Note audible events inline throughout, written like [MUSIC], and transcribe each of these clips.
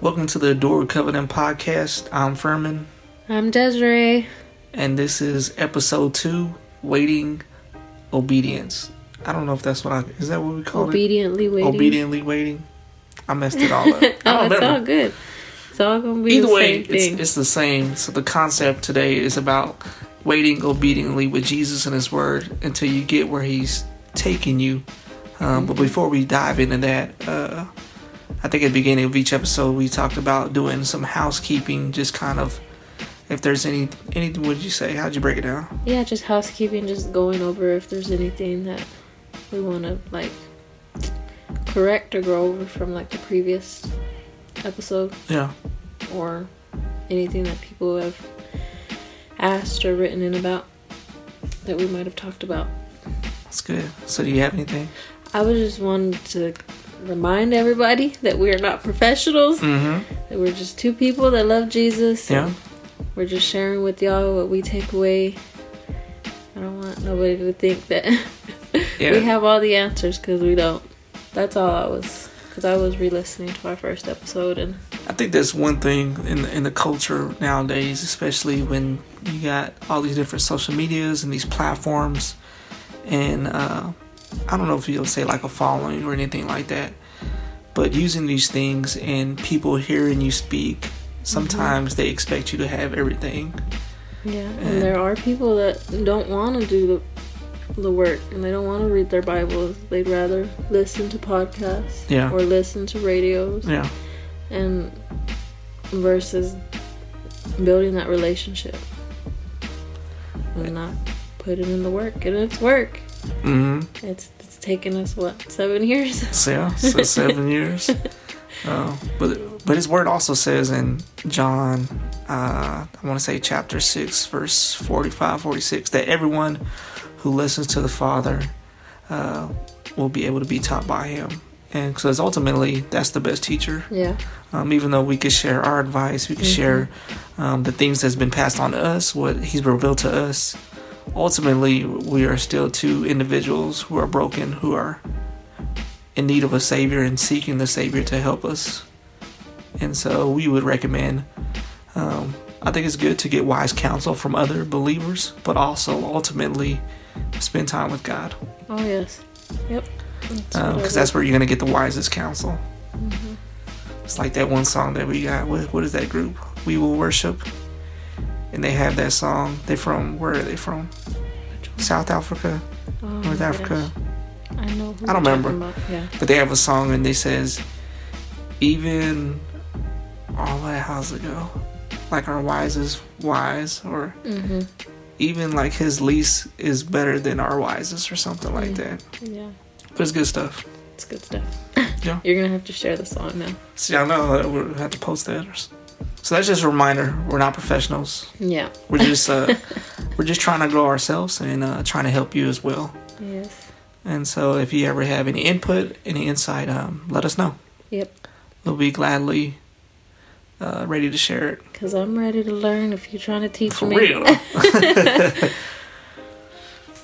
Welcome to the Adore Covenant podcast. I'm Furman, I'm Desiree. and this is episode two Waiting Obedience. I don't know if that's what I is that what we call Obediently it? waiting. Obediently waiting. I messed it all up. [LAUGHS] Oh, it's all good. It's all gonna be Either the way, it's, it's the same. So the concept today is about waiting obediently with Jesus and His Word until you get where He's taking you. Um, but before we dive into that, uh, I think at the beginning of each episode we talked about doing some housekeeping, just kind of if there's any any what did you say? How'd you break it down? yeah, just housekeeping, just going over if there's anything that we want to like correct or go over from like the previous episode, Yeah. or anything that people have asked or written in about that we might have talked about. That's good. So do you have anything? I was just wanted to remind everybody that we are not professionals. Mm-hmm. That we're just two people that love Jesus. Yeah. We're just sharing with y'all what we take away. I don't want nobody to think that [LAUGHS] Yeah. we have all the answers because we don't. That's all I was. Because I was re listening to our first episode and I think that's one thing in the, in the culture nowadays, especially when you got all these different social medias and these platforms, and uh, I don't know if you'll say like a following or anything like that, but using these things and people hearing you speak, mm-hmm. sometimes they expect you to have everything. yeah. And- And there are people that don't want to do the the work and they don't want to read their Bibles. They'd rather listen to podcasts Yeah. or listen to radios. Yeah, and versus building that relationship and not putting in the work and it's work hmm it's it's taken us what seven years So, [LAUGHS] yeah, so seven years. Uh, [LAUGHS] but but his word also says in John, uh, I want to say chapter six, verse 45, 46, that everyone who listens to the Father uh, will be able to be taught by Him, and because ultimately that's the best teacher. yeah Um, even though we could share our advice, we could share um, the things that's been passed on to us, what He's revealed to us. Ultimately, we are still two individuals who are broken, who are in need of a Savior and seeking the Savior to help us. And so, we would recommend. Um, I think it's good to get wise counsel from other believers, but also ultimately spend time with God, oh yes yep because what I Um, that's where you're gonna get the wisest counsel. It's like that one song that we got. What, what is that group? We will worship, and they have that song. They're from where are they from? South Africa, Oh North Africa. gosh. I know who I don't remember. yeah But they have a song and they says, even all what? How's it go? Like our wise is wise, or mm-hmm. even like his lease is better than our wisest, or something like that. yeah But it's good stuff. it's good stuff Yeah. [LAUGHS] you're gonna have to share the song now See, I know we'll have to post that. So that's just a reminder. We're not professionals. yeah We're just uh, [LAUGHS] we're just trying to grow ourselves and uh, trying to help you as well. yes And so if you ever have any input, any insight, um, let us know. yep We'll be gladly uh, ready to share it. because i'm ready to learn if you're trying to teach For me real. [LAUGHS] [LAUGHS]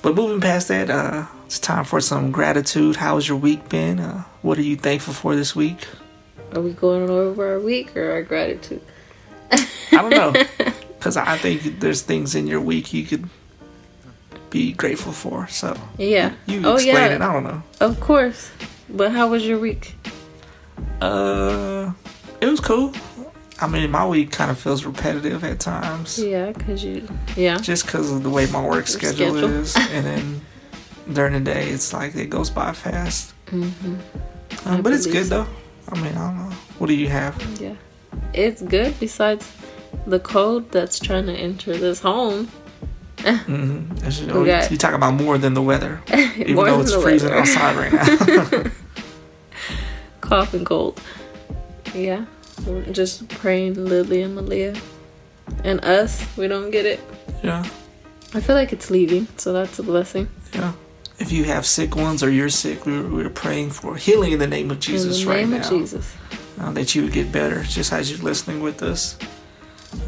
but moving past that, uh, it's time for some gratitude. How How's your week been? Uh, what are you thankful for this week? Are we going over our week or our gratitude? I don't know. [LAUGHS] Because I think there's things in your week you could be grateful for. So Yeah. you oh explain yeah. it. I don't know. Of course. But how was your week? Uh, it was cool. I mean, my week kind of feels repetitive at times, Yeah, cause you. Yeah. just because of the way my work schedule, schedule. is, [LAUGHS] and then during the day, it's like it goes by fast. Mhm. Um, but it's good though. I mean, I don't know. What do you have? Yeah. It's good. Besides the code that's trying to enter this home. Mm-hmm. You, We got- you talk about more than the weather, [LAUGHS] even though it's freezing weather. outside right now. [LAUGHS] Cough and cold. Yeah. We're just praying Lily and Malia. And us, we don't get it. yeah, I feel like it's leaving, so that's a blessing. yeah. If you have sick ones or you're sick, we're, we're praying for healing in the name of Jesus right now. In the name right of now. Jesus. Uh, that you would get better just as you're listening with us.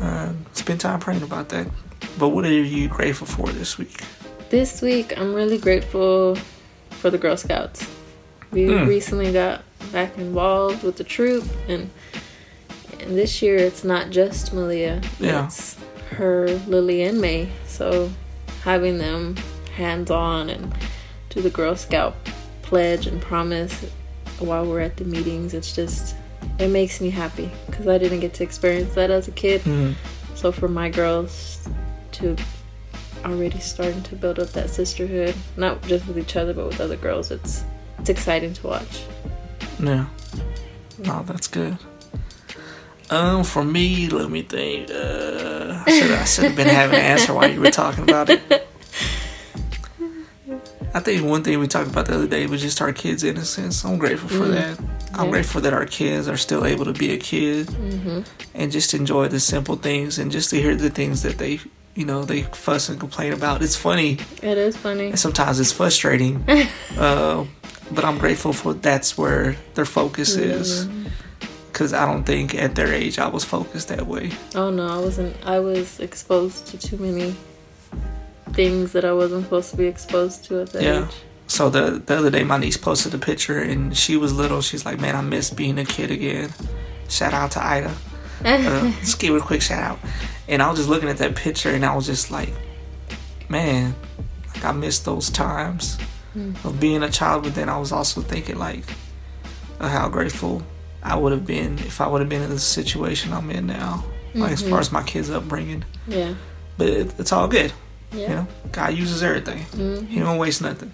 Uh, spend time praying about that. But what are you grateful for this week? This week, I'm really grateful for the Girl Scouts. We Mm. recently got back involved with the troop, and And this year it's not just Malia. Yeah. It's her, Lily, and May. So having them hands on and do the Girl Scout pledge and promise while we're at the meetings, it's just it makes me happy because I didn't get to experience that as a kid. Mm. So for my girls to already starting to build up that sisterhood, not just with each other but with other girls, it's it's exciting to watch. Yeah. Oh, that's good. Um, for me, let me think. Uh, I should have been having an answer while you were talking about it. [LAUGHS] I think one thing we talked about the other day was just our kids' innocence. I'm grateful for Mm. that. I'm Yeah. grateful that our kids are still able to be a kid hmm and just enjoy the simple things and just to hear the things that they, you know, they fuss and complain about. It's funny It is funny. and sometimes it's frustrating. [LAUGHS] uh, but I'm grateful for that's where their focus is. Because I don't think at their age I was focused that way. Oh no, I wasn't. I was exposed to too many things that I wasn't supposed to be exposed to at that Yeah. age. So the the other day, my niece posted a picture, and she was little. She's like, "Man, I miss being a kid again." Shout out to Ida. [LAUGHS] Uh, just give her a quick shout out. And I was just looking at that picture, and I was just like, "Man, like I miss those times of being a child." But then I was also thinking like, how grateful I would have been if I would have been in the situation I'm in now. Like as far as my kids' upbringing, yeah. but it, it's all good. Yeah. You know, God uses everything. Mhm. He don't waste nothing.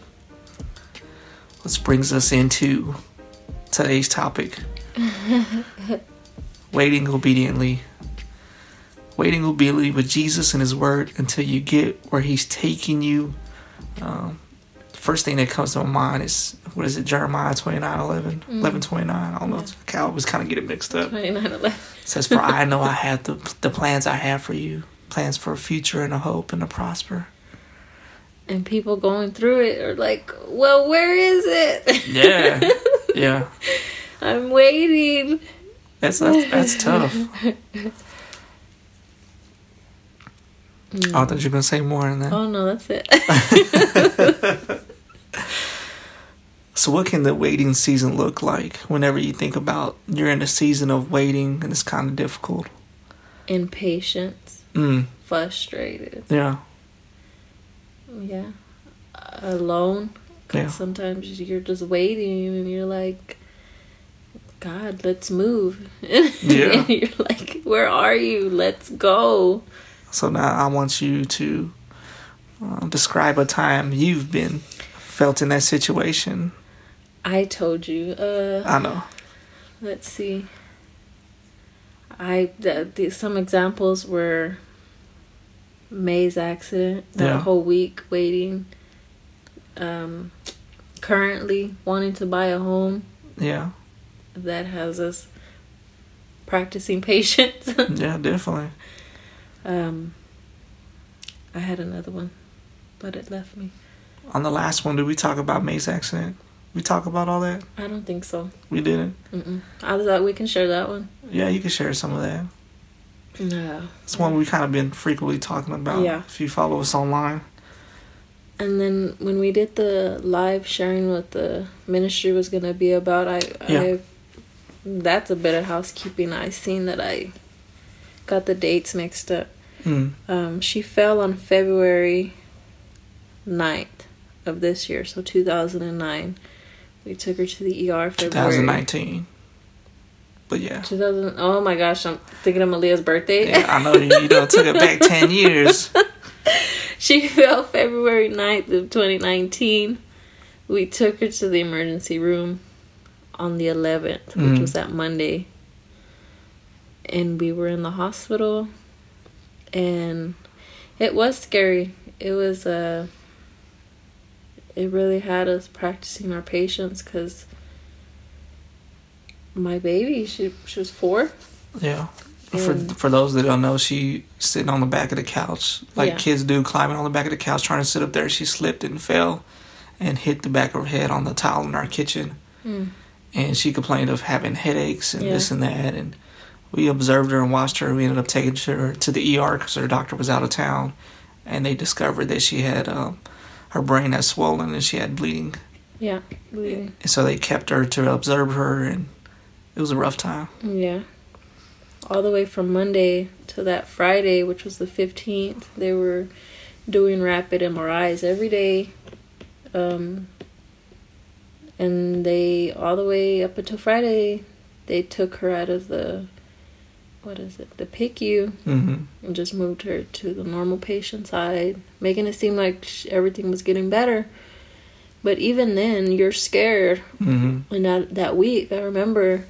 This brings us into today's topic. [LAUGHS] Waiting obediently. Waiting obediently with Jesus and His Word until you get where He's taking you. Um, first thing that comes to my mind is what is it, Jeremiah 29 11? 11 29. I don't know. I always kind of getting mixed up. 29 11. It says, For I know I [LAUGHS] have the, the plans I have for you, plans for a future and a hope and a prosper. And people going through it are like, well, where is it? Yeah. [LAUGHS] Yeah. I'm waiting. That's that's, that's tough. [LAUGHS] Oh, I thought you were gonna say more than that. Oh no, that's it. [LAUGHS] So, what can the waiting season look like? Whenever you think about you're in a season of waiting and it's kind of difficult. Impatience, Mm. frustrated. Yeah. Yeah. Alone. 'Cause Yeah. sometimes you're just waiting and you're like, God, let's move. [LAUGHS] Yeah. and [LAUGHS] you're like, where are you? Let's go. So now I want you to uh, describe a time you've been felt in that situation. I told you. Uh, I know. let's see. I the, the, some examples were May's accident. That Yeah. whole week waiting. Um, currently wanting to buy a home Yeah. that has us practicing [LAUGHS] patience. Yeah. Definitely. um, I had another one, but it left me. On the last one, did we talk about May's accident? We talk about all that? I don't think so. We didn't. Mm-mm. I thought we can share that one. Yeah, you can share some of that. No. It's one we kind of been frequently talking about. Yeah. If you follow us online. And then when we did the live sharing what the ministry was gonna be about, I, Yeah. I that's a bit of housekeeping. I seen that I got the dates mixed up. Mm. Um, she fell on February 9th of this year, so 2009. We took her to the ER February 2019. But yeah. 2000. Oh my gosh, I'm thinking of Malia's birthday. Yeah, I know you, you done took it back [LAUGHS] 10 years. She fell February 9th of 2019. We took her to the emergency room on the 11th, which Mhm. was that Monday. And we were in the hospital and it was scary. It was uh it really had us practicing our patience cuz my baby, she she was 4. Yeah. For for those that don't know, she sitting on the back of the couch like Yeah. kids do, climbing on the back of the couch, trying to sit up there. She slipped and fell, and hit the back of her head on the tile in our kitchen. Mm. And she complained of having headaches and Yeah. this and that. And we observed her and watched her. We ended up taking her to the ER because her doctor was out of town, and they discovered that she had um, her brain had swollen and she had bleeding. Yeah, bleeding. And so they kept her to observe her, and it was a rough time. Yeah. all the way from Monday to that Friday, which was the 15th, they were doing rapid MRIs every day. Um, and they, all the way up until Friday, they took her out of the, what is it, the PICU, hmm and just moved her to the normal patient side, making it seem like sh- everything was getting better. But even then, you're scared. hmm And that, that week, I remember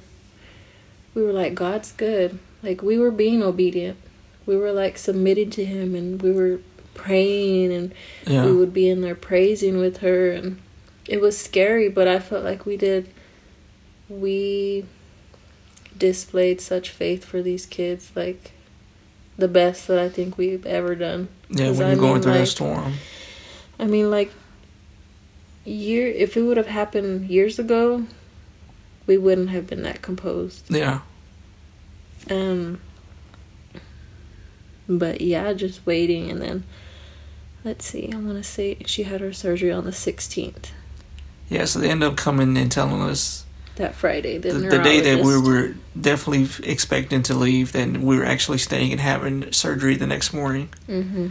we were like, God's good. Like, we were being obedient. We were like submitting to Him and we were praying and Yeah. we would be in there praising with her. And it was scary, but I felt like we did, we displayed such faith for these kids. Like, the best that I think we've ever done. Yeah, when I you're going mean, through like- that storm. I mean, like, year if it would have happened years ago, we wouldn't have been that composed. Yeah. Um, but yeah, just waiting, and then let's see. I want to say she had her surgery on the sixteenth, Yeah, so they end up coming and telling us that Friday. The, the, the day that we were definitely expecting to leave, then we were actually staying and having surgery the next morning. Mm-hmm.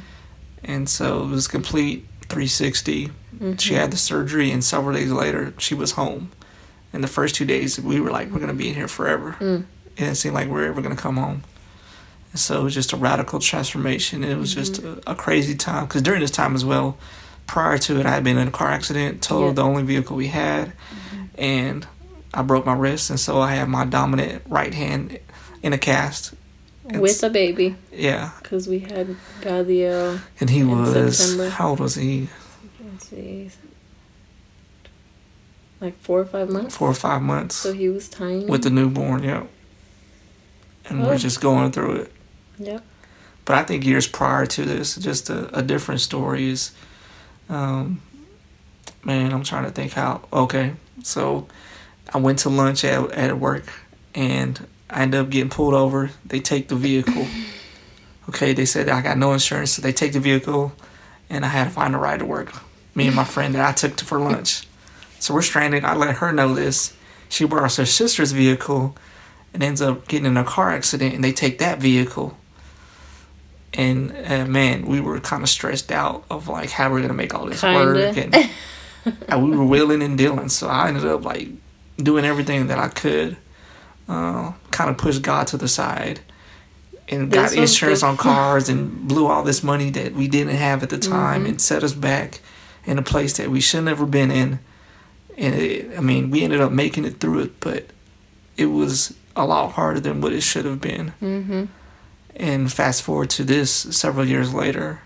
And so it was complete 360. mhm. She had the surgery, and several days later, she was home. And the first two days, we were like, we're going to be in here forever. Mm. It didn't seem like we were ever going to come home. And so it was just a radical transformation. It was just Mm-hmm. a, a crazy time. Because during this time as well, prior to it, I had been in a car accident, totaled Yeah. Mm-hmm. the only vehicle we had, and I broke my wrist. And so I had my dominant right hand in a cast. with a baby Yeah. because we had Gadiel. And he In was, September. how old was he? Let's see, like four or five months. Four or five months. So he was tiny. with the newborn, yeah. And Oh. we're just going through it. Yep. But I think years prior to this, just a, a different story is, um, man, I'm trying to think how. Okay, so I went to lunch at at work, and I ended up getting pulled over. They take the vehicle. [LAUGHS] Okay, they said I got no insurance, so they take the vehicle, and I had to find a ride to work. Me and my friend that I took to for lunch. So we're stranded. I let her know this. She borrows her sister's vehicle, and ends up getting in a car accident, and they take that vehicle and uh, man, we were kind of stressed out of like how we're gonna make all this work, and, [LAUGHS] Kinda. and we were willing and dealing. So I ended up like doing everything that I could, uh, kind of push God to the side, and got insurance the- on [LAUGHS] cars and blew all this money that we didn't have at the time, Mhm. and set us back in a place that we shouldn't never been in. And it, I mean, we ended up making it through it, but it was a lot harder than what it should have been Mm-hmm. and fast forward to this several years later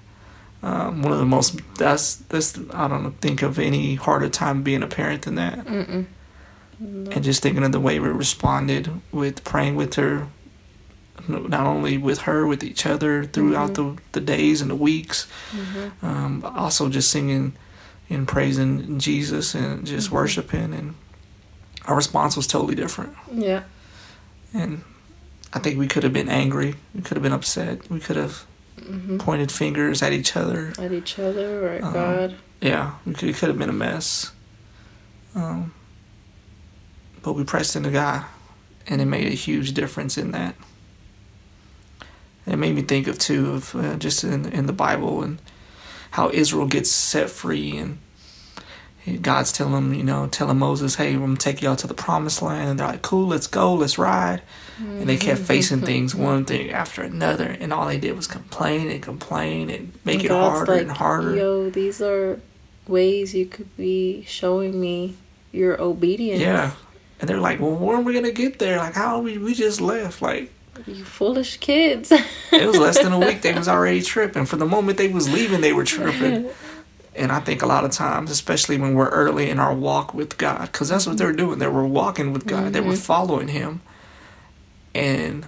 um, one of the most that's that's i don't think of any harder time being a parent than that Mm-mm. and just thinking of the way we responded with praying with her not only with her with each other throughout the, the days and the weeks Mm-hmm. um, also just singing and praising jesus and just worshiping and our response was totally different Yeah. and I think we could have been angry. We could have been upset. We could have Mm-hmm. pointed fingers at each other. At each other or at Uh-huh. God. Yeah, we could, it could have been a mess. Um, but we pressed into God, and it made a huge difference in that. It made me think of too of uh, just in in the Bible and how Israel gets set free and God's telling them, you know, telling Moses, "Hey, I'm gonna take y'all to the promised land." And they're like, "Cool, let's go, let's ride." And they kept mm-hmm. facing [LAUGHS] things one thing after another, and all they did was complain and complain and make And it God's harder like, and harder. Yo, these are ways you could be showing me your obedience. Yeah. And they're like, well, when are we going to get there? Like, how are we, we just left. Like, You foolish kids. it was less than a week. They [LAUGHS] was already tripping. For the moment they was leaving, they were tripping. [LAUGHS] And I think a lot of times, especially when we're early in our walk with God, because that's what they're doing. They were walking with God. They were Mhm. following Him. And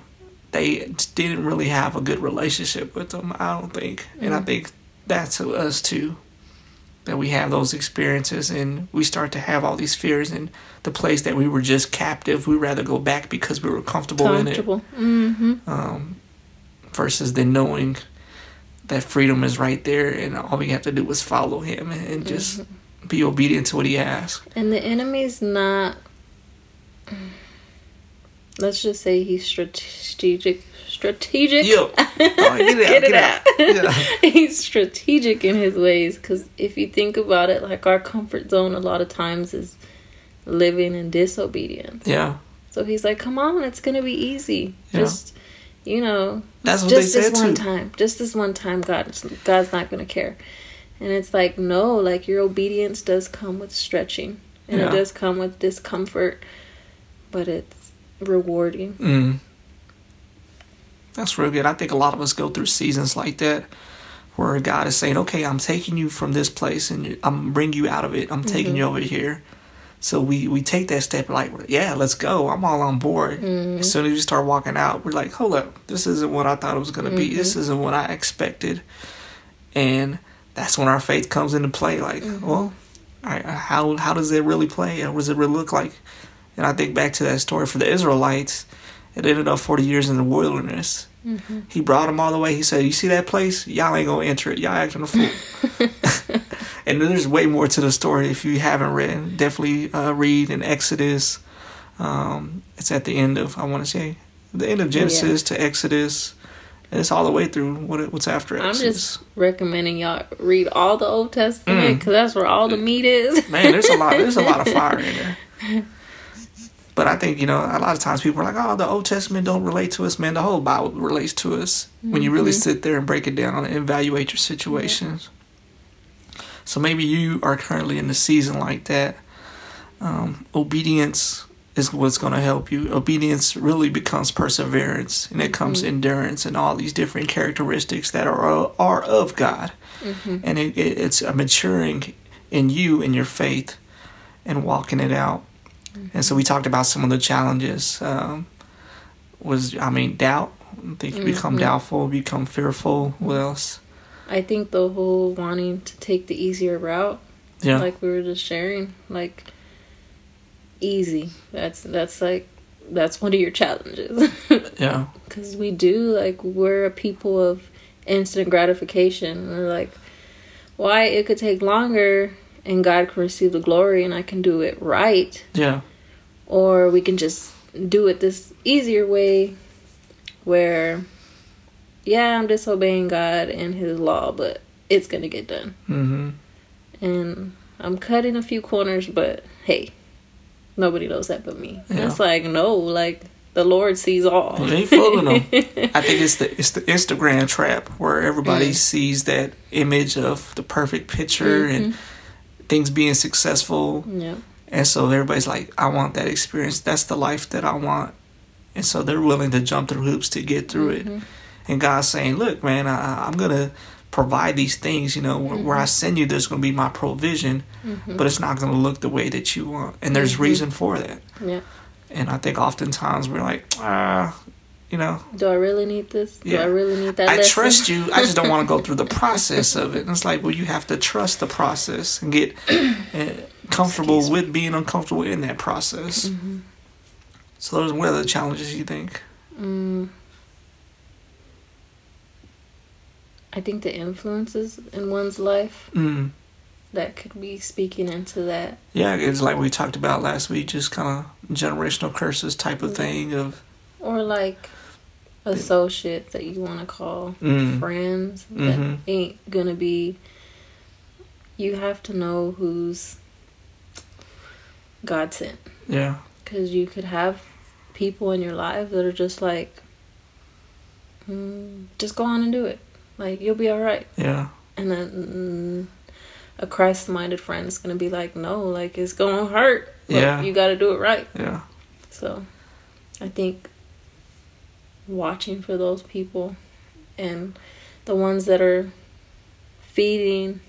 they didn't really have a good relationship with Him, I don't think. And I Mm. think that's to us too. That we have those experiences and we start to have all these fears and the place that we were just captive, we rather go back because we were comfortable, in it Mm-hmm. um, versus then knowing that freedom is right there and all we have to do is follow him and, and just be obedient to what he asks. And the enemy's not let's just say he's strategic strategic Yo, [LAUGHS] oh, get it out, Get it out. [LAUGHS] He's strategic in his ways because if you think about it like our comfort zone a lot of times is living in disobedience yeah, so he's like come on it's gonna be easy Yeah. just you know that's what just they this said one too. time just this one time god god's not gonna care and it's like no like your obedience does come with stretching and Yeah. it does come with discomfort but it's rewarding Mm. That's real good. I think a lot of us go through seasons like that where God is saying, "Okay, I'm taking you from this place and I'm gonna you out of it. I'm taking you mm-hmm. over here." So we we take that step like, "Yeah, let's go. I'm all on board." As mm-hmm. soon as we start walking out, we're like, "Hold up, this isn't what I thought it was gonna be. This mm-hmm. isn't what I expected." And that's when our faith comes into play. Like, well, all right, how how does it really play? What does it really look like? And I think back to that story for the Israelites. It ended up 40 years in the wilderness. He brought them all the way. He said, You see that place? Y'all ain't going to enter it. Y'all acting a fool. [LAUGHS] [LAUGHS] and there's way more to the story if you haven't read. Definitely uh, read in Exodus. Um, it's at the end of, I want to say, the end of Genesis to Exodus. And it's all the way through what what's after Exodus. i'm just recommending y'all read all the old testament because that's where all the meat is Man, there's a lot. There's a lot of [LAUGHS] fire in there. But I think you know a lot of times people are like, "Oh, the Old Testament don't relate to us." Man, the whole Bible relates to us when you really mm-hmm. sit there and break it down and evaluate your situations. So maybe you are currently in a season like that. Um, obedience is what's going to help you. Obedience really becomes perseverance, and it comes mm-hmm. endurance and all these different characteristics that are are of God, mm-hmm. and it, it, it's a maturing in you in your faith and walking it out. And so we talked about some of the challenges. Um, was I mean doubt? I think you become doubtful, become fearful. What else? i think the whole wanting to take the easier route Yeah, like we were just sharing like easy that's that's like that's one of your challenges [LAUGHS] yeah, because we do like we're a people of instant gratification we're like why it could take longer and god can receive the glory and i can do it right yeah, or we can just do it this easier way where yeah i'm disobeying god and his law but it's gonna get done hmm and I'm cutting a few corners, but hey, nobody knows that but me. Yeah. It's like no, like the Lord sees all. Ain't fooling them. [LAUGHS] I think it's the it's the Instagram trap where everybody sees that image of the perfect picture and things being successful, yeah, and so everybody's like, "I want that experience. That's the life that I want," and so they're willing to jump through hoops to get through it. And God's saying, "Look, man, I, I'm gonna." provide these things you know where, where i send you there's going to be my provision but it's not going to look the way that you want and there's reason for that yeah. and i think oftentimes we're like ah you know Do I really need this? Do Yeah. I really need that? I lesson? trust you. I just don't want to go through the [LAUGHS] process of it. And it's like, well, you have to trust the process and get uh, [CLEARS THROAT] comfortable with being uncomfortable in that process. Mm-hmm. So, those what are the challenges you think? Mm. I think the influences in one's life Mm. that could be speaking into that. Yeah, it's like we talked about last week, just kind of generational curses type of thing. Of Or like associates that you want to call Mm. friends that Mhm. ain't gonna be. You have to know who's God sent. yeah, Because you could have people in your life that are just like, mm, just go on and do it. Like, you'll be all right. yeah, And then mm, a Christ minded friend is going to be like, no, like, it's going to hurt. Yeah. You got to do it right. yeah, So I think watching for those people and the ones that are feeding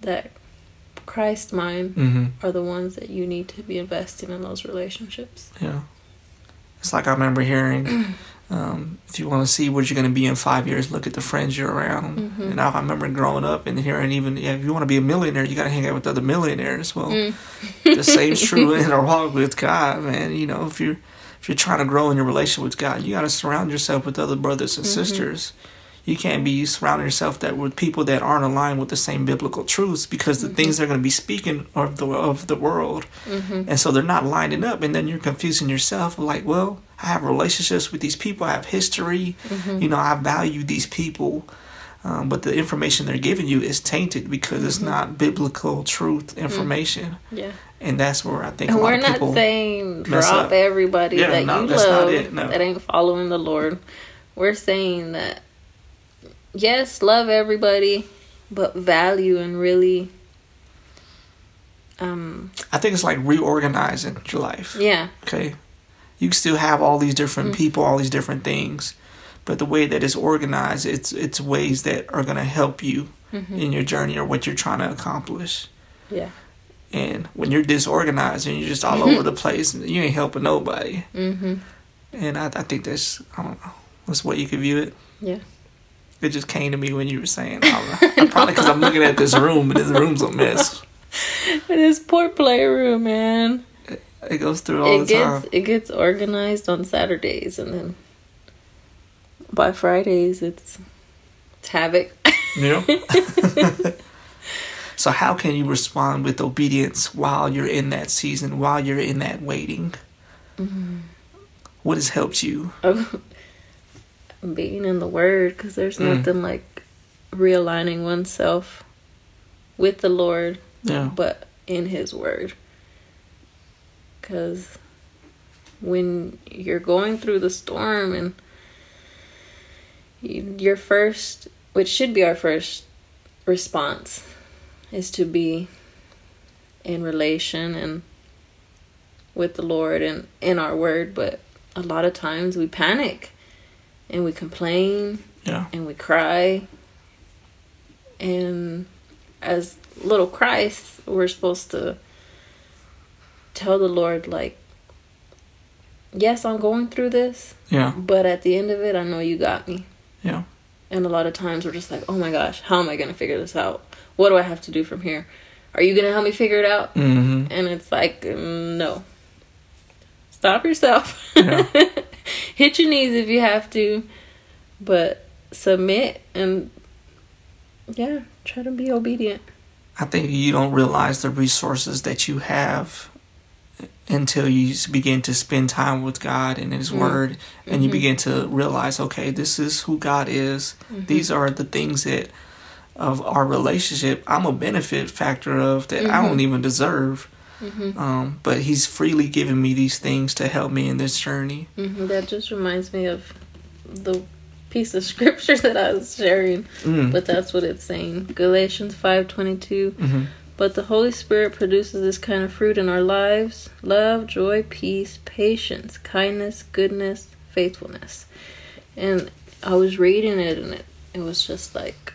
that Christ mind hmm are the ones that you need to be investing in those relationships. yeah. It's like I remember hearing, [CLEARS THROAT] um, if you want to see what you're going to be in five years, look at the friends you're around. Mm-hmm. And I remember growing up and hearing even, yeah, if you want to be a millionaire, you got to hang out with other millionaires. Well, Mm. the same's [LAUGHS] true in our walk with God, man. You know, if you're if you're trying to grow in your relationship with God, you got to surround yourself with other brothers and sisters. You can't be surrounding yourself that with people that aren't aligned with the same biblical truths because the mm-hmm. things they're going to be speaking are of the of the world, mm-hmm. and so they're not lining up, and then you're confusing yourself. Like, well, I have relationships with these people, I have history, mm-hmm. you know, I value these people. Um, but the information they're giving you is tainted because it's not biblical truth information, Yeah. and that's where I think a And lot we're of not saying drop up. everybody Yeah, that no, you that's not love it, no. that ain't following the Lord. We're saying that yes, love everybody, but value and really um I think it's like reorganizing your life. yeah. Okay. You can still have all these different Mm. people, all these different things, but the way that it's organized, it's it's ways that are gonna help you Mm-hmm. in your journey or what you're trying to accomplish. Yeah. And when you're disorganized and you're just all [LAUGHS] over the place, you ain't helping nobody. Mhm. And I, I think that's I don't know. That's what you could view it. Yeah. It just came to me when you were saying. I don't know. Probably because I'm looking at this room, and this room's a mess. [LAUGHS] This poor playroom, man. It goes through all it the time. gets it gets organized on Saturdays and then by Fridays it's it's havoc. Know? [LAUGHS] [LAUGHS] so how can you respond with obedience while you're in that season, while you're in that waiting? Mm-hmm. What has helped you? Oh, being in the word because there's Mm. nothing like realigning oneself with the lord Yeah. but in his word because when you're going through the storm and your first which should be our first response is to be in relation and with the lord and in our word but a lot of times we panic and we complain Yeah. and we cry. And as little Christ, we're supposed to tell the Lord, like, yes, I'm going through this, Yeah. but at the end of it, I know you got me. Yeah. And a lot of times we're just like, oh my gosh, how am I going to figure this out? What do I have to do from here? Are you going to help me figure it out? Mm-hmm. And it's like, no. Stop yourself. Yeah. [LAUGHS] [LAUGHS] Hit your knees if you have to, but submit and yeah, try to be obedient. I think you don't realize the resources that you have until you begin to spend time with God and His mm-hmm. Word, and you mm-hmm. begin to realize, okay, this is who God is. Mm-hmm. These are the things that of our relationship I'm a benefit factor of that I don't even deserve. Um, but He's freely given me these things to help me in this journey. hmm That just reminds me of the piece of [LAUGHS] scripture that I was sharing, Mm. but that's what it's saying. Galatians five twenty two. Mhm. But the Holy Spirit produces this kind of fruit in our lives love, joy, peace, patience, kindness, goodness, faithfulness. And I was reading it, and it, it was just like,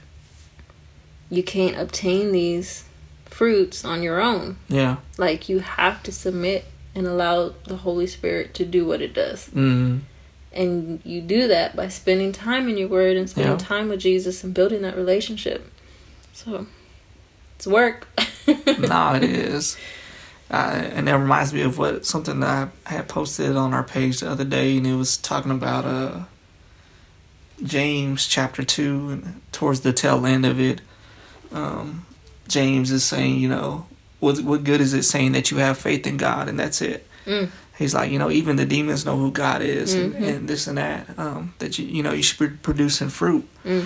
you can't obtain these fruits on your own. Yeah. Like, you have to submit and allow the Holy Spirit to do what it does. Mm. And you do that by spending time in your word and spending Yeah. time with Jesus and building that relationship. So, it's work. [LAUGHS] no, it is. Uh, and that reminds me of what something that I had posted on our page the other day, and it was talking about uh, James chapter two, and towards the tail end of it, um, James is saying, you know, what what good is it saying that you have faith in God and that's it? Mm. He's like, you know, even the demons know who God is, Mhm. and, and this and that. Um, that you you know you should be producing fruit, Mm.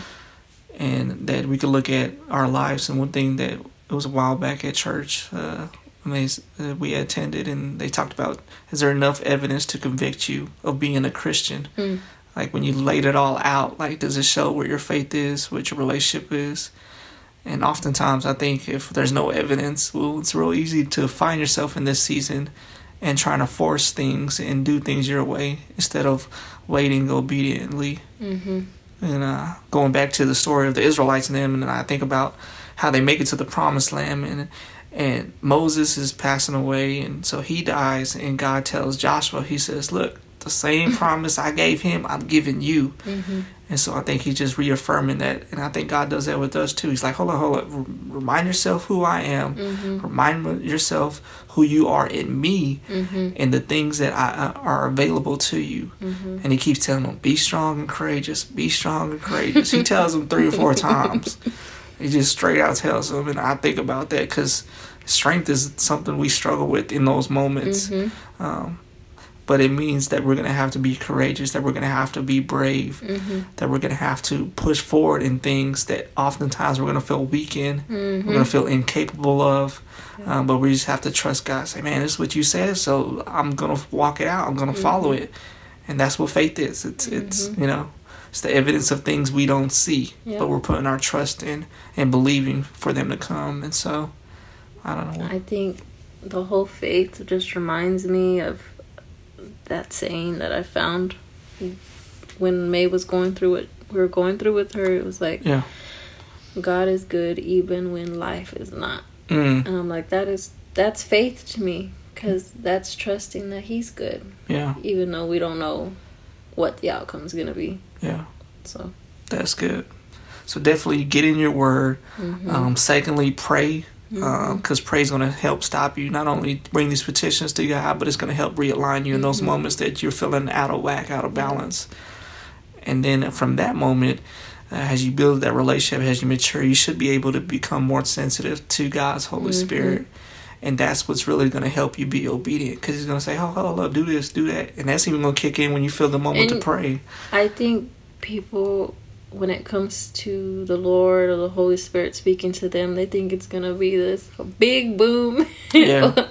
and that we could look at our lives. And one thing that it was a while back at church uh, they, uh, we attended, and they talked about is there enough evidence to convict you of being a Christian? Mm. Like when you laid it all out, like does it show where your faith is, what your relationship is? And oftentimes, I think if there's no evidence, well, it's real easy to find yourself in this season and trying to force things and do things your way instead of waiting obediently. hmm And uh, going back to the story of the Israelites and them, and I think about how they make it to the promised land, and and Moses is passing away, and so he dies, and God tells Joshua, He says, "Look, the same promise I gave him, I'm giving you. Mm-hmm. And so I think he's just reaffirming that. And I think God does that with us too. He's like, hold on, hold on. Remind yourself who I am. Mm-hmm. Remind yourself who you are in me Mm-hmm. and the things that I, uh, are available to you. Mm-hmm. And he keeps telling them, be strong and courageous. Be strong and courageous. he tells them three or four [LAUGHS] times. He just straight out tells them. And I think about that because strength is something we struggle with in those moments. Mm-hmm. Um, but it means that we're going to have to be courageous, that we're going to have to be brave, Mm-hmm. that we're going to have to push forward in things that oftentimes we're going to feel weak in, Mm-hmm. we're going to feel incapable of. Um, but we just have to trust God. Say, man, this is what you said, so I'm going to walk it out. I'm going to follow Mm-hmm. it. And that's what faith is. It's, it's you know, it's the evidence of things we don't see, Yeah. but we're putting our trust in and believing for them to come. And so, I don't know. I think the whole faith just reminds me of that saying that I found when May was going through it. We were going through with her. It was like, Yeah. God is good even when life is not. Mm, And I'm like, that is that's faith to me because that's trusting that He's good, yeah. even though we don't know what the outcome is gonna be. Yeah. So, That's good. So definitely get in your word. mhm. Um, secondly, pray Mm-hmm. because prayer is going to help stop you. Not only bring these petitions to God, but it's going to help realign you in those Mhm. moments that you're feeling out of whack, out of balance. And then from that moment, uh, as you build that relationship, as you mature, you should be able to become more sensitive to God's Holy Mhm. Spirit. And that's what's really going to help you be obedient because He's going to say, oh, oh, oh, do this, do that. And that's even going to kick in when you feel the moment And- to pray. I think people, when it comes to the Lord or the Holy Spirit speaking to them, they think it's gonna be this big boom, [LAUGHS] Yeah.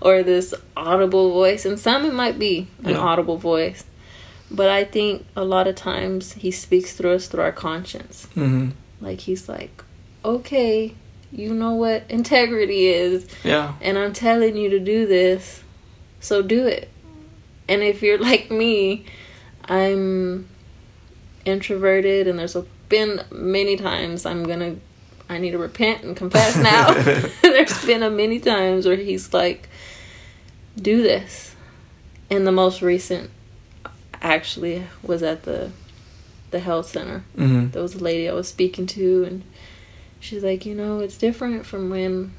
or this audible voice. And some it might be an Yeah. audible voice, but I think a lot of times He speaks through us through our conscience. hmm Like He's like, okay, you know what integrity is, Yeah. and I'm telling you to do this, so do it. And if you're like me, I'm introverted, and there's been many times I'm gonna, I need to repent and confess now. [LAUGHS] [LAUGHS] there's been a many times where he's like, do this. And the most recent, actually, was at the, the health center hmm there was a lady I was speaking to, and she's like, you know, it's different from when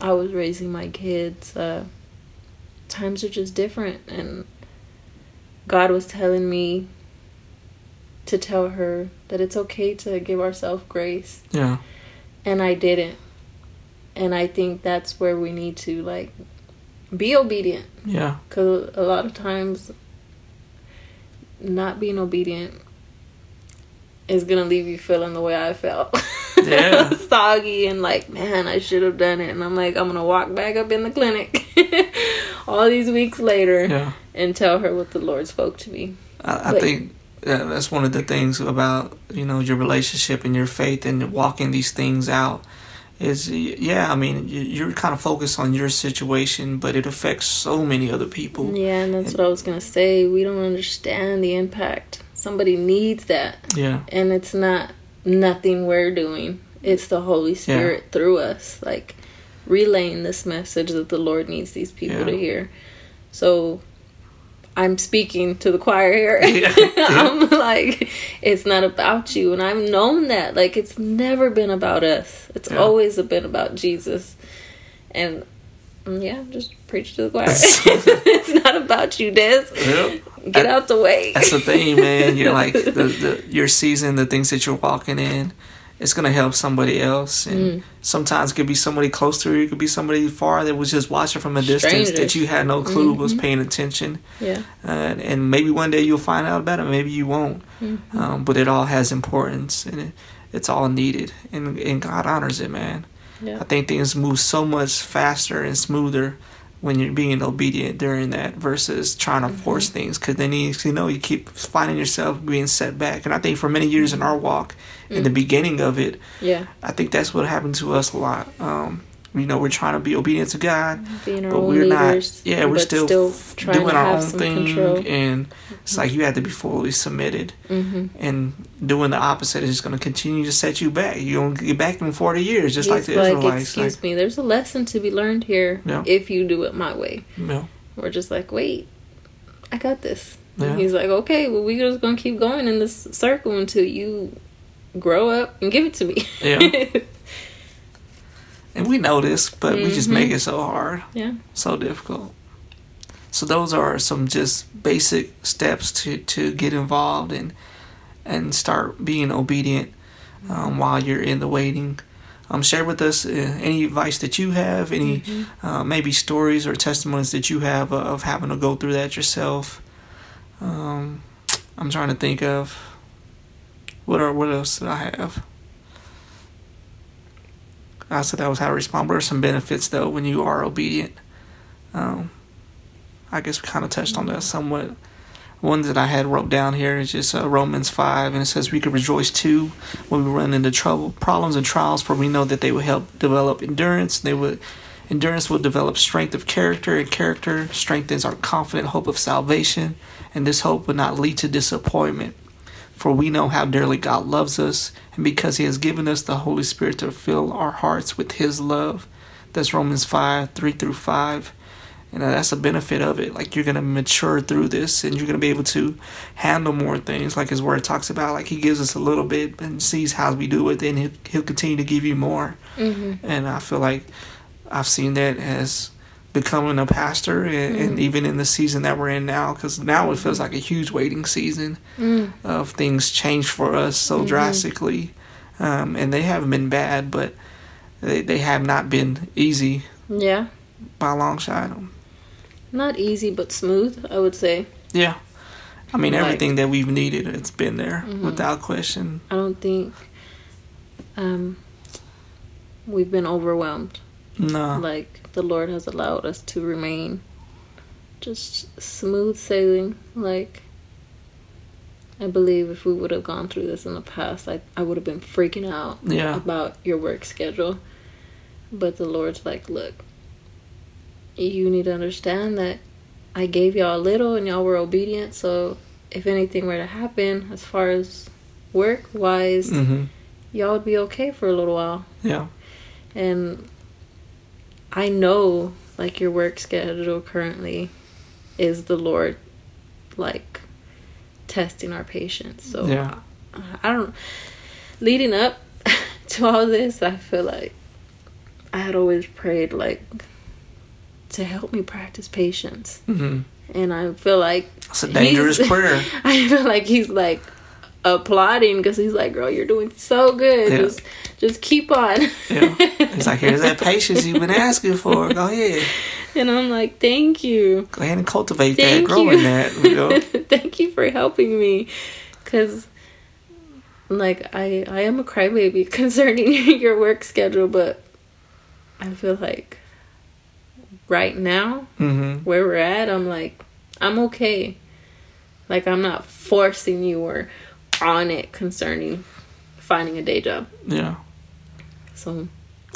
I was raising my kids. Uh, times are just different, and God was telling me to tell her that it's okay to give ourselves grace, Yeah. and I didn't. And I think that's where we need to like be obedient, Yeah. because a lot of times not being obedient is gonna leave you feeling the way I felt. Yeah. [LAUGHS] Soggy and like, man, I should have done it. And I'm like, I'm gonna walk back up in the clinic [LAUGHS] all these weeks later Yeah. and tell her what the Lord spoke to me. I, I think yeah, that's one of the things about you know your relationship and your faith and walking these things out is yeah I mean you- you're kind of focused on your situation but it affects so many other people Yeah, and that's what I was gonna say. We don't understand the impact. Somebody needs that. yeah and it's not nothing we're doing it's the holy spirit through us like relaying this message that the lord needs these people Yeah. to hear so i'm speaking to the choir here. [LAUGHS] Yeah. [LAUGHS] i'm like it's not about you. And i've known that. Like it's never been about us. It's Yeah. always been about jesus. And mm, yeah just preach to the choir. [LAUGHS] It's not about you des. Yep. get out the way. That's the thing man. You're like the, the your season the things that you're walking in it's gonna help somebody else. Mm. and sometimes it could be somebody close to you it could be somebody far that was just watching from a distance that you had no clue was Mm-hmm. paying attention. Yeah. Uh, and maybe one day you'll find out about it maybe you won't. Mm-hmm. um, but it all has importance and it, it's all needed. And, and god honors it man. Yeah. I think things move so much faster and smoother when you're being obedient during that versus trying to Mm-hmm. force things. Because then you, you know you keep finding yourself being set back. And i think for many years in our walk in the beginning of it yeah i think that's what happened to us a lot um, you know we're trying to be obedient to god being but we're leaders, not yeah we're still, trying doing our own thing control. and it's like you have to be fully submitted hmm and doing the opposite is just going to continue to set you back you're going to get back in 40 years just like the like, israelites excuse like, me, there's a lesson to be learned here Yeah. if you do it my way. you know, We're just like, wait, I got this. Yeah. And he's like, okay, well, we're just gonna keep going in this circle until you grow up and give it to me. Yeah. [LAUGHS] And we know this, but we just make it so hard, yeah. so difficult. So those are some just basic steps to, to get involved and and start being obedient um, while you're in the waiting. Um, share with us uh, any advice that you have, any uh, maybe stories or testimonies that you have of having to go through that yourself. Um, I'm trying to think of what are what else did I have. I said that was how to respond. What are some benefits though when you are obedient? Um, I guess we kind of touched on that somewhat. One that I had wrote down here is just uh, Romans 5, and it says, We could rejoice too when we run into trouble, problems, and trials, for we know that they will help develop endurance. They would Endurance will develop strength of character, and character strengthens our confident hope of salvation, and this hope will not lead to disappointment. For we know how dearly God loves us, and because He has given us the Holy Spirit to fill our hearts with His love. That's Romans 5 3 through 5. And that's a benefit of it. Like you're going to mature through this and you're going to be able to handle more things. Like His Word talks about, like He gives us a little bit and sees how we do it, then He'll, he'll continue to give you more. Mm-hmm. And I feel like I've seen that as becoming a pastor and, and even in the season that we're in now because now it feels like a huge waiting season Mm. of things change for us so drastically um, and they haven't been bad but they, they have not been easy Yeah. by a long shot Not easy, but smooth, I would say. yeah i mean Like- everything that we've needed it's been there without question I don't think um, we've been overwhelmed. no Like the Lord has allowed us to remain just smooth sailing. Like I believe if we would have gone through this in the past, I I would have been freaking out yeah about your work schedule. But the Lord's like, look, you need to understand that I gave y'all a little and y'all were obedient. So if anything were to happen, as far as work wise, hmm y'all would be okay for a little while. yeah And I know, like, your work schedule currently is the Lord, like, testing our patience. So, Yeah. I, I don't, leading up [LAUGHS] to all this, I feel like I had always prayed, like, to help me practice patience. hmm And I feel like it's a dangerous prayer [LAUGHS] I feel like he's like applauding because he's like, "Girl, you're doing so good. Yeah. Just, just keep on." yeah it's like here's that patience you've been asking for go ahead [LAUGHS] and I'm like, "Thank you, go ahead and cultivate thank that you, in that you know? [LAUGHS] thank you for helping me." Because, like, I I am a crybaby [LAUGHS] concerning your work schedule, but I feel like right now hmm where we're at, I'm like, I'm okay. Like I'm not forcing you or on it concerning finding a day job. yeah So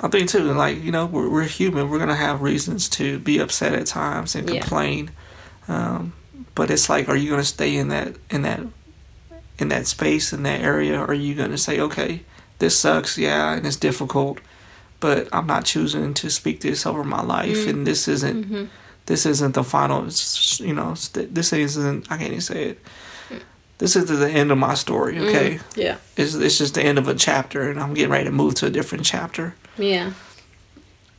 I think too, like you know, we're, we're human. We're gonna have reasons to be upset at times and Yeah. complain. Um, but it's like, are you gonna stay in that in that in that space in that area? Or are you gonna say, okay, this sucks, yeah, and it's difficult, but I'm not choosing to speak this over my life, and this isn't mhm. this isn't the final. You know, this isn't. I can't even say it. This is the end of my story. Okay, yeah, it's it's just the end of a chapter, and I'm getting ready to move to a different chapter. yeah,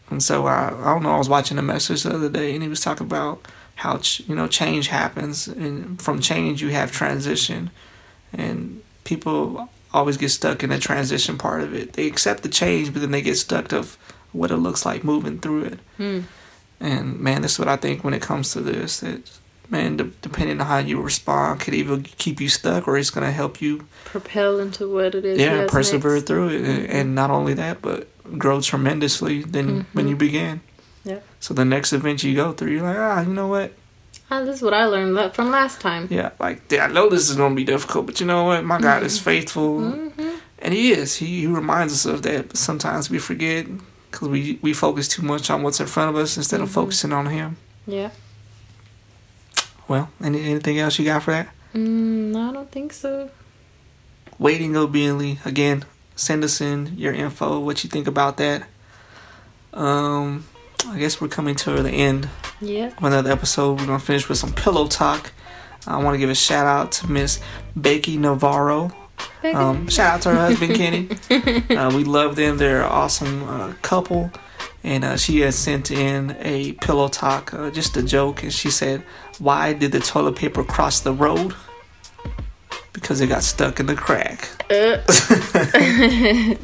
And so I, I don't know. I was watching a message the other day, and he was talking about how ch- you know change happens, and from change you have transition, and people always get stuck in the transition part of it. They accept the change, but then they get stuck of what it looks like moving through it. Hmm. And man, this is what I think when it comes to this. That man, de- depending on how you respond, could either keep you stuck or it's gonna help you propel into what it is. yeah, persevere next. through it, and- and not only that, but grow tremendously than when you began. Yeah. So the next event you go through, you're like, ah, you know what? Ah, this is what I learned from last time. Yeah, like yeah, I know this is gonna be difficult, but you know what? My God is faithful, Mm-hmm. and He is. He, he reminds us of that. But sometimes we forget because we we focus too much on what's in front of us instead of focusing on Him. Yeah. Well, any, anything else you got for that? Mm, no, I don't think so. Waiting obediently. Again, send us in your info, what you think about that. Um, I guess we're coming to the end Yeah. of another episode. We're gonna finish with some pillow talk. I want to give a shout out to Miss Becky Navarro. Um, shout out to her husband Kenny. [LAUGHS] Uh, we love them. They're an awesome uh, couple. And uh, she has sent in a pillow talk, uh, just a joke. And she said, "Why did the toilet paper cross the road? Because it got stuck in the crack." Uh, [LAUGHS]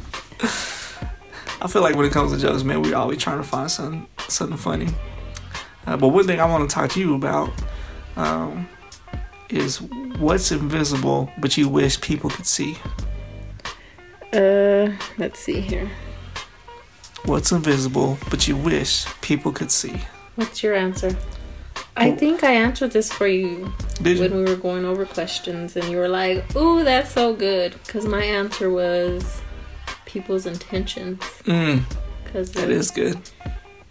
I feel like when it comes to jokes, man, we're always trying to find something something funny. Uh, but one thing I want to talk to you about um, is what's invisible but you wish people could see. uh, let's see here. What's invisible but you wish people could see. What's your answer? I think I answered this for you Did when you? we were going over questions, and you were like, "Ooh, that's so good," because my answer was people's intentions. Mm, Because that is good.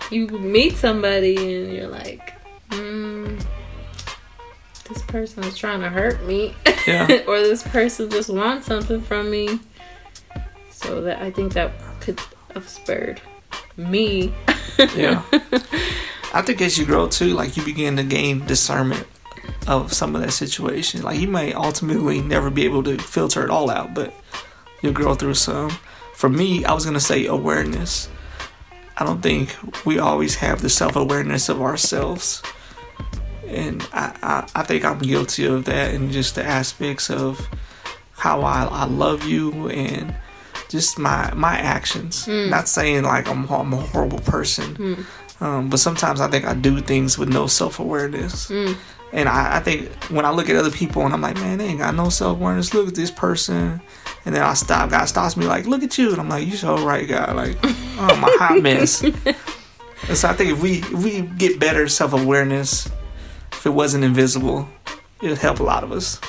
you meet somebody and you're like, mm, "This person is trying to hurt me," Yeah. [LAUGHS] or "This person just wants something from me." So that I think that could have spurred me. yeah. [LAUGHS] I think as you grow too, like you begin to gain discernment of some of that situation. Like you may ultimately never be able to filter it all out, but you'll grow through some. For me, I was gonna say awareness. I don't think we always have the self awareness of ourselves. And I, I, I think I'm guilty of that in just the aspects of how I, I love you and just my my actions. Mm. Not saying like I'm, I'm a horrible person, mm. Um, but sometimes I think I do things with no self awareness. And I, I think when I look at other people and I'm like, man, they ain't got no self awareness. Look at this person. And then I stop. God stops me like, look at you. And I'm like, you so right, God. Like, oh, I'm a hot mess. [LAUGHS] and so I think if we if we get better self awareness, if it wasn't invisible, it'd help a lot of us.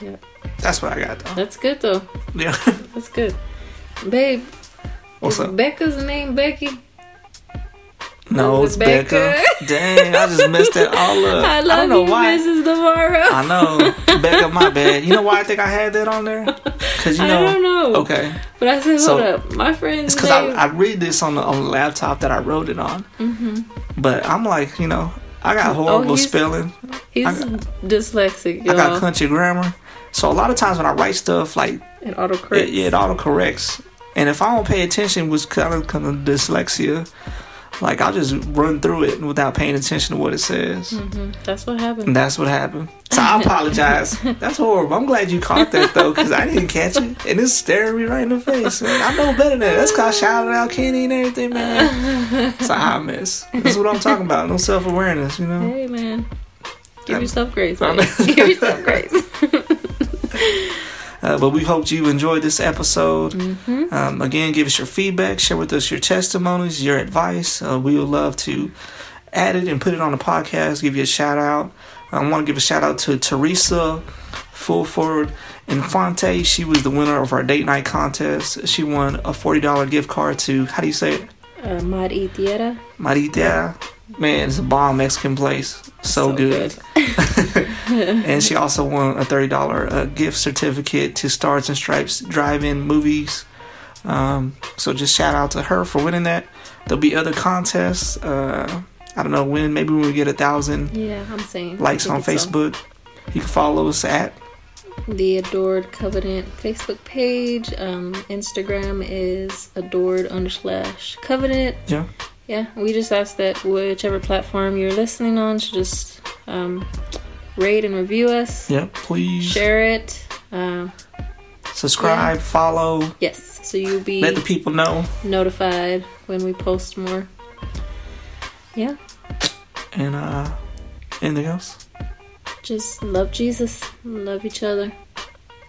Yeah. That's what I got though. That's good though. Yeah. [LAUGHS] That's good, babe. What's up? Becca's name Becky? No, it's it Becca. Becca? Dang, I just messed that [LAUGHS] all up. I I love don't know you, why. Mrs. Navarro. I know. Becca, my bad. You know why I think I had that on there? Because you [LAUGHS] know. I don't know. Okay. But I said, hold up. My friend's It's because I. I read this on the, on the laptop that I wrote it on. Mm-hmm. But I'm like, you know, I got horrible Oh, he's- spelling. he's I got- dyslexic, I got y'all. country grammar. So a lot of times when I write stuff, like, and autocorrect. it, yeah, it autocorrects. And if I don't pay attention, which kind of kind of dyslexia, like I'll just run through it without paying attention to what it says. hmm That's what happened. And that's what happened. So I apologize. [LAUGHS] That's horrible. I'm glad you caught that though, because I didn't catch it, and it's staring me right in the face. Man, I know better than that. That's called shouting out Kenny and everything, man. [LAUGHS] It's a hot mess. That's what I'm talking about. No self awareness, you know. Hey, man. Give yourself grace. [LAUGHS] Give yourself grace. Uh, but we hope you enjoyed this episode. Um, again, give us your feedback, share with us your testimonies, your advice. Uh, we would love to add it and put it on the podcast. Give you a shout out. I want to give a shout out to Teresa Fulford Infante. She was the winner of our date night contest. She won a forty dollar gift card to how do you say it? Uh, Tierra. Marita. Man, it's a bomb Mexican place. So, good. [LAUGHS] and she also won a thirty dollar uh, gift certificate to Stars and Stripes drive-in movies. Um, so just shout out to her for winning that. There'll be other contests. Uh, I don't know when. Maybe when we get a thousand Yeah, I'm saying. likes on Facebook, you can follow us at the Adored Covenant Facebook page. Um, Instagram is adored underslash covenant. yeah. Yeah, we just ask that whichever platform you're listening on should just um, rate and review us, Yeah, please share it. Uh, subscribe, follow, yes, so you'll be let the people know, notified when we post more. Yeah, and uh, anything else. just love Jesus, love each other.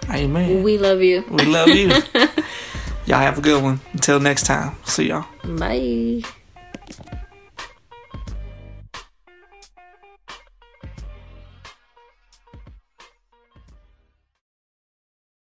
Amen. We love you. we love you. [LAUGHS] y'all have a good one. Until next time. See y'all. Bye. Thank you.